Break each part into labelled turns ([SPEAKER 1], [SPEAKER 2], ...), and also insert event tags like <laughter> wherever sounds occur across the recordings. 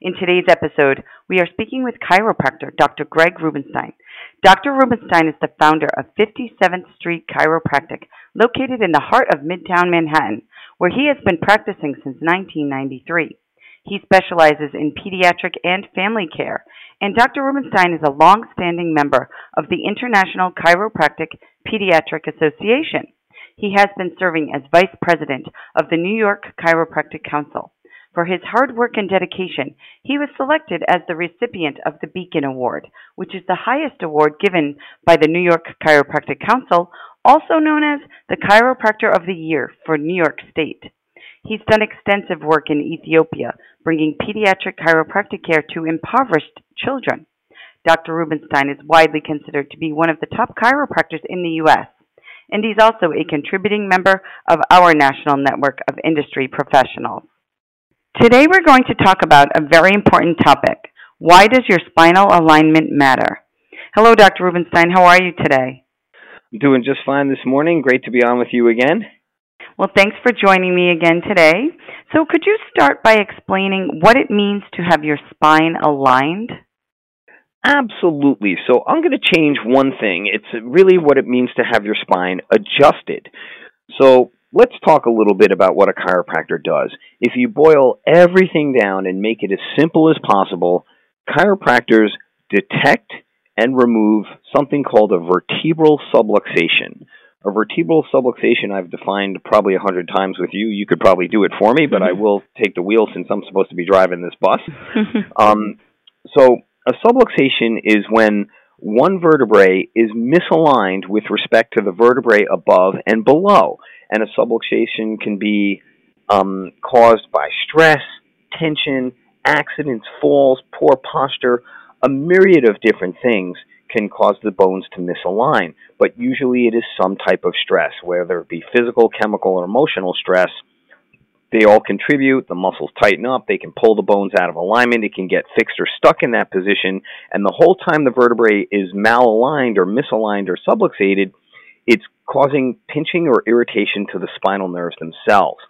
[SPEAKER 1] In today's episode, we are speaking with chiropractor Dr. Greg Rubenstein. Dr. Rubenstein is the founder of 57th Street Chiropractic, located in the heart of Midtown Manhattan, where he has been practicing since 1993. He specializes in pediatric and family care, and Dr. Rubenstein is a long-standing member of the International Chiropractic Pediatric Association. He has been serving as vice president of the New York Chiropractic Council. For his hard work and dedication, he was selected as the recipient of the Beacon Award, which is the highest award given by the New York Chiropractic Council, also known as the Chiropractor of the Year for New York State. He's done extensive work in Ethiopia, bringing pediatric chiropractic care to impoverished children. Dr. Rubenstein is widely considered to be one of the top chiropractors in the U.S., and he's also a contributing member of our national network of industry professionals. Today we're going to talk about a very important topic. Why does your spinal alignment matter? Hello, Dr. Rubenstein. How are you today?
[SPEAKER 2] I'm doing just fine this morning. Great to be on with you again.
[SPEAKER 1] Well, thanks for joining me again today. So, could you start by explaining what it means to have your spine aligned?
[SPEAKER 2] Absolutely. So, I'm going to change one thing. It's really what it means to have your spine adjusted. So, let's talk a little bit about what a chiropractor does. If you boil everything down and make it as simple as possible, chiropractors detect and remove something called a vertebral subluxation. A vertebral subluxation I've defined probably a hundred times with you. You could probably do it for me, but I mm-hmm. will take the wheel since I'm supposed to be driving this bus. <laughs> um, so a subluxation is when one vertebrae is misaligned with respect to the vertebrae above and below and a subluxation can be um, caused by stress, tension, accidents, falls, poor posture, a myriad of different things can cause the bones to misalign. But usually it is some type of stress, whether it be physical, chemical, or emotional stress. They all contribute. The muscles tighten up. They can pull the bones out of alignment. It can get fixed or stuck in that position. And the whole time the vertebrae is malaligned or misaligned or subluxated, it's causing pinching or irritation to the spinal nerves themselves.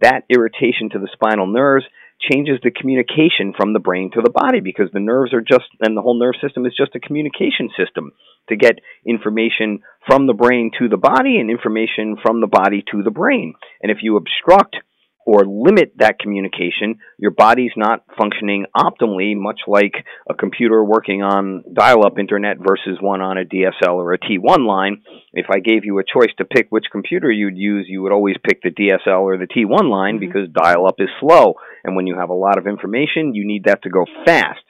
[SPEAKER 2] That irritation to the spinal nerves changes the communication from the brain to the body because the nerves are just, and the whole nerve system is just a communication system to get information from the brain to the body and information from the body to the brain. And if you obstruct or limit that communication, your body's not functioning optimally, much like a computer working on dial up internet versus one on a DSL or a T1 line. If I gave you a choice to pick which computer you'd use, you would always pick the DSL or the T1 line mm-hmm. because dial up is slow. And when you have a lot of information, you need that to go fast.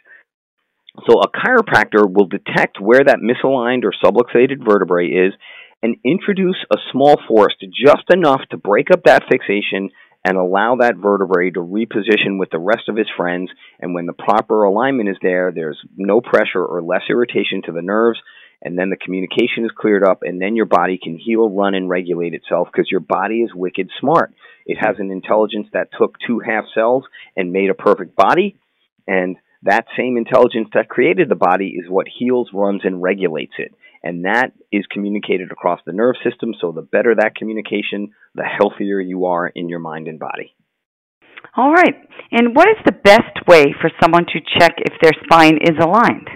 [SPEAKER 2] So a chiropractor will detect where that misaligned or subluxated vertebrae is and introduce a small force just enough to break up that fixation and allow that vertebrae to reposition with the rest of his friends. And when the proper alignment is there, there's no pressure or less irritation to the nerves. And then the communication is cleared up, and then your body can heal, run, and regulate itself because your body is wicked smart. It has an intelligence that took two half cells and made a perfect body. And that same intelligence that created the body is what heals, runs, and regulates it and that is communicated across the nerve system. So the better that communication, the healthier you are in your mind and body.
[SPEAKER 1] All right. And what is the best way for someone to check if their spine is aligned?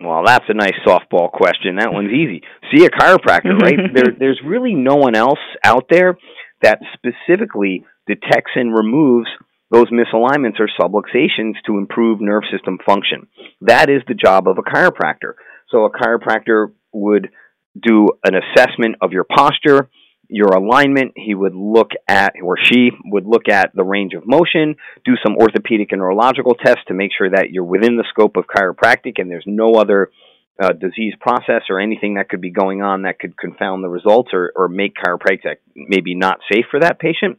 [SPEAKER 2] Well, that's a nice softball question. That one's easy. See a chiropractor, right? <laughs> there, there's really no one else out there that specifically detects and removes those misalignments or subluxations to improve nerve system function. That is the job of a chiropractor. So a chiropractor would do an assessment of your posture, your alignment. He would look at, or she would look at the range of motion, do some orthopedic and neurological tests to make sure that you're within the scope of chiropractic and there's no other uh, disease process or anything that could be going on that could confound the results or, or make chiropractic maybe not safe for that patient.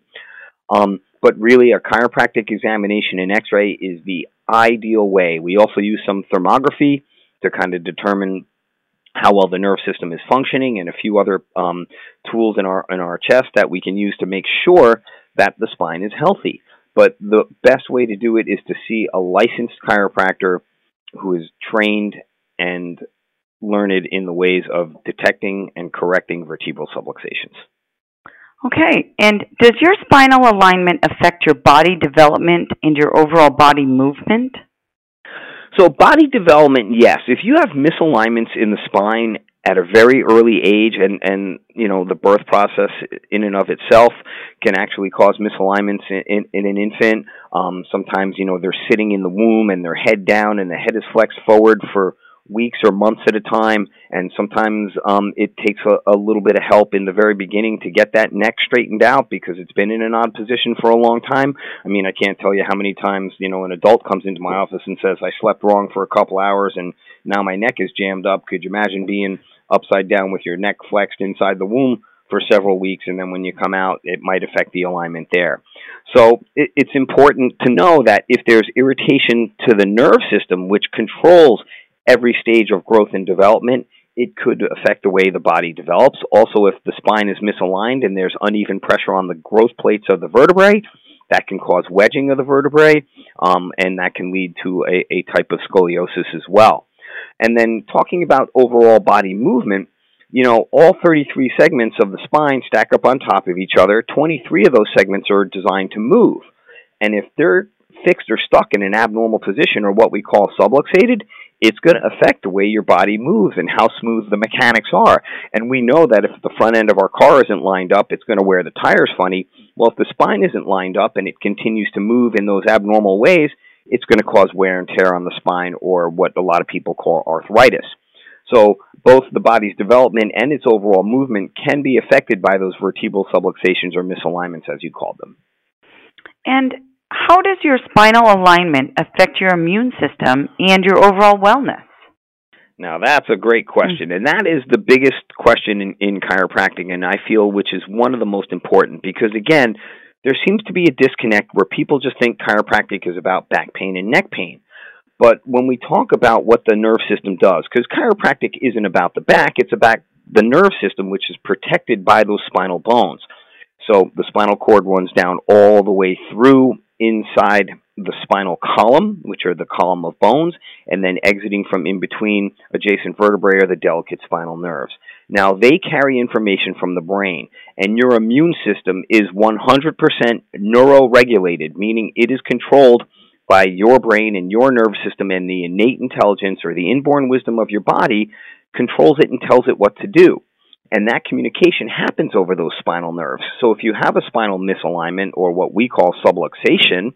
[SPEAKER 2] Um, but really, a chiropractic examination and x ray is the ideal way. We also use some thermography to kind of determine how well the nerve system is functioning, and a few other um, tools in our in our chest that we can use to make sure that the spine is healthy. But the best way to do it is to see a licensed chiropractor who is trained and learned in the ways of detecting and correcting vertebral subluxations.
[SPEAKER 1] Okay, and does your spinal alignment affect your body development and your overall body movement?
[SPEAKER 2] So, body development, yes. If you have misalignments in the spine at a very early age, and and you know the birth process in and of itself can actually cause misalignments in, in, in an infant. Um, sometimes you know they're sitting in the womb and their head down, and the head is flexed forward for weeks or months at a time, and sometimes um, it takes a, a little bit of help in the very beginning to get that neck straightened out because it's been in an odd position for a long time. I mean, I can't tell you how many times you know an adult comes into my office and says I slept wrong for a couple hours and now my neck is jammed up. Could you imagine being upside down with your neck flexed inside the womb? for several weeks, and then when you come out, it might affect the alignment there. So it, it's important to know that if there's irritation to the nerve system, which controls every stage of growth and development, it could affect the way the body develops. Also, if the spine is misaligned and there's uneven pressure on the growth plates of the vertebrae, that can cause wedging of the vertebrae, um, and that can lead to a, a type of scoliosis as well. And then talking about overall body movement, you know, all 33 segments of the spine stack up on top of each other. 23 of those segments are designed to move. And if they're fixed or stuck in an abnormal position or what we call subluxated, it's going to affect the way your body moves and how smooth the mechanics are. And we know that if the front end of our car isn't lined up, it's going to wear the tires funny. Well, if the spine isn't lined up and it continues to move in those abnormal ways, it's going to cause wear and tear on the spine or what a lot of people call arthritis. So both the body's development and its overall movement can be affected by those vertebral subluxations or misalignments, as you called them.
[SPEAKER 1] And how does your spinal alignment affect your immune system and your overall wellness?
[SPEAKER 2] Now, that's a great question. And that is the biggest question in, in chiropractic, and I feel which is one of the most important because, again, there seems to be a disconnect where people just think chiropractic is about back pain and neck pain. But when we talk about what the nerve system does, because chiropractic isn't about the back, it's about the nerve system, which is protected by those spinal bones. So the spinal cord runs down all the way through inside the spinal column, which are the column of bones, and then exiting from in between adjacent vertebrae are the delicate spinal nerves. Now, they carry information from the brain, and your immune system is 100% neuroregulated, meaning it is controlled by your brain and your nervous system, and the innate intelligence or the inborn wisdom of your body controls it and tells it what to do. And that communication happens over those spinal nerves. So if you have a spinal misalignment or what we call subluxation,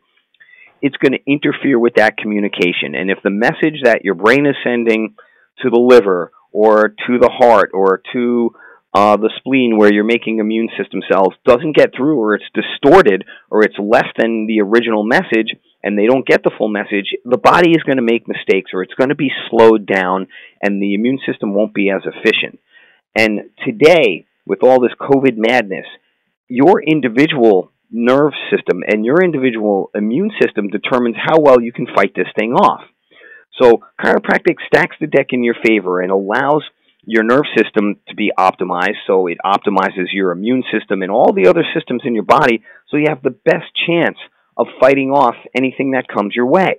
[SPEAKER 2] it's going to interfere with that communication. And if the message that your brain is sending to the liver or to the heart or to uh, the spleen where you're making immune system cells doesn't get through or it's distorted or it's less than the original message and they don't get the full message, the body is going to make mistakes or it's going to be slowed down and the immune system won't be as efficient. And today, with all this COVID madness, your individual nerve system and your individual immune system determines how well you can fight this thing off. So, chiropractic stacks the deck in your favor and allows your nerve system to be optimized. So, it optimizes your immune system and all the other systems in your body so you have the best chance of fighting off anything that comes your way.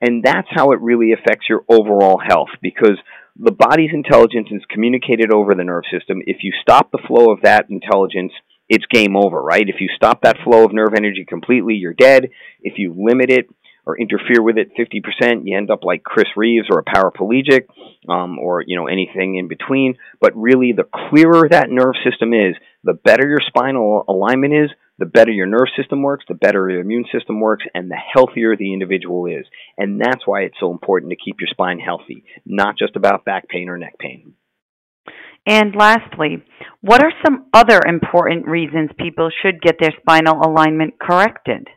[SPEAKER 2] And that's how it really affects your overall health because the body's intelligence is communicated over the nerve system. If you stop the flow of that intelligence, it's game over, right? If you stop that flow of nerve energy completely, you're dead. If you limit it or interfere with it 50%, you end up like Chris Reeves or a paraplegic um, or, you know, anything in between. But really, the clearer that nerve system is, the better your spinal alignment is, the better your nerve system works, the better your immune system works, and the healthier the individual is. And that's why it's so important to keep your spine healthy, not just about back pain or neck pain.
[SPEAKER 1] And lastly, what are some other important reasons people should get their spinal alignment corrected?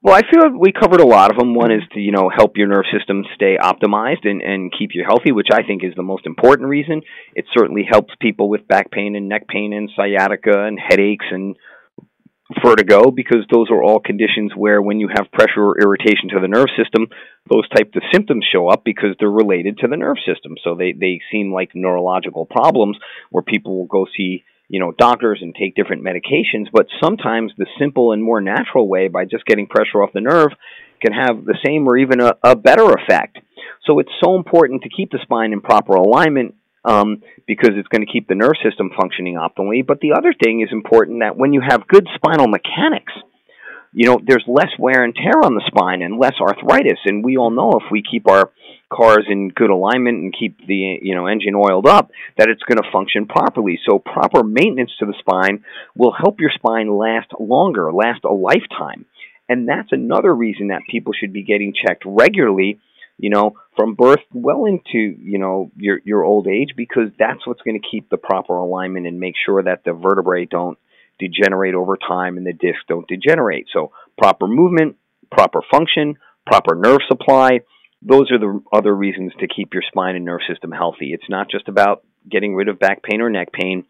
[SPEAKER 2] Well, I feel we covered a lot of them. One is to, you know, help your nerve system stay optimized and, and keep you healthy, which I think is the most important reason. It certainly helps people with back pain and neck pain and sciatica and headaches and vertigo because those are all conditions where when you have pressure or irritation to the nerve system, those types of symptoms show up because they're related to the nerve system. So they, they seem like neurological problems where people will go see you know doctors and take different medications but sometimes the simple and more natural way by just getting pressure off the nerve can have the same or even a, a better effect so it's so important to keep the spine in proper alignment um, because it's going to keep the nerve system functioning optimally. But the other thing is important that when you have good spinal mechanics, you know, there's less wear and tear on the spine and less arthritis. And we all know if we keep our cars in good alignment and keep the you know engine oiled up, that it's going to function properly. So proper maintenance to the spine will help your spine last longer, last a lifetime. And that's another reason that people should be getting checked regularly you know, from birth well into, you know, your your old age because that's what's going to keep the proper alignment and make sure that the vertebrae don't degenerate over time and the discs don't degenerate. So proper movement, proper function, proper nerve supply, those are the other reasons to keep your spine and nerve system healthy. It's not just about getting rid of back pain or neck pain,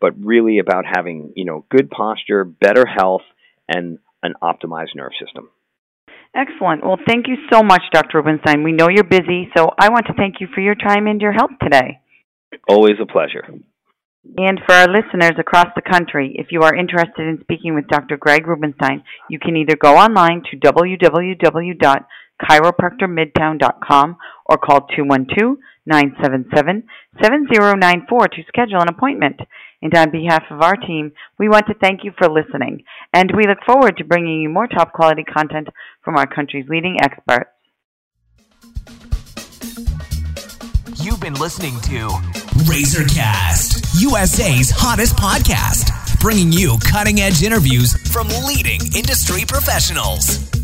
[SPEAKER 2] but really about having, you know, good posture, better health and an optimized nerve system.
[SPEAKER 1] Excellent. Well, thank you so much, Dr. Rubenstein. We know you're busy, so I want to thank you for your time and your help today.
[SPEAKER 2] Always a pleasure.
[SPEAKER 1] And for our listeners across the country, if you are interested in speaking with Dr. Greg Rubenstein, you can either go online to www.chiropractormidtown.com or call 212 977 7094 to schedule an appointment. And on behalf of our team, we want to thank you for listening, and we look forward to bringing you more top quality content from our country's leading experts.
[SPEAKER 3] You've been listening to Razorcast, USA's hottest podcast, bringing you cutting edge interviews from leading industry professionals.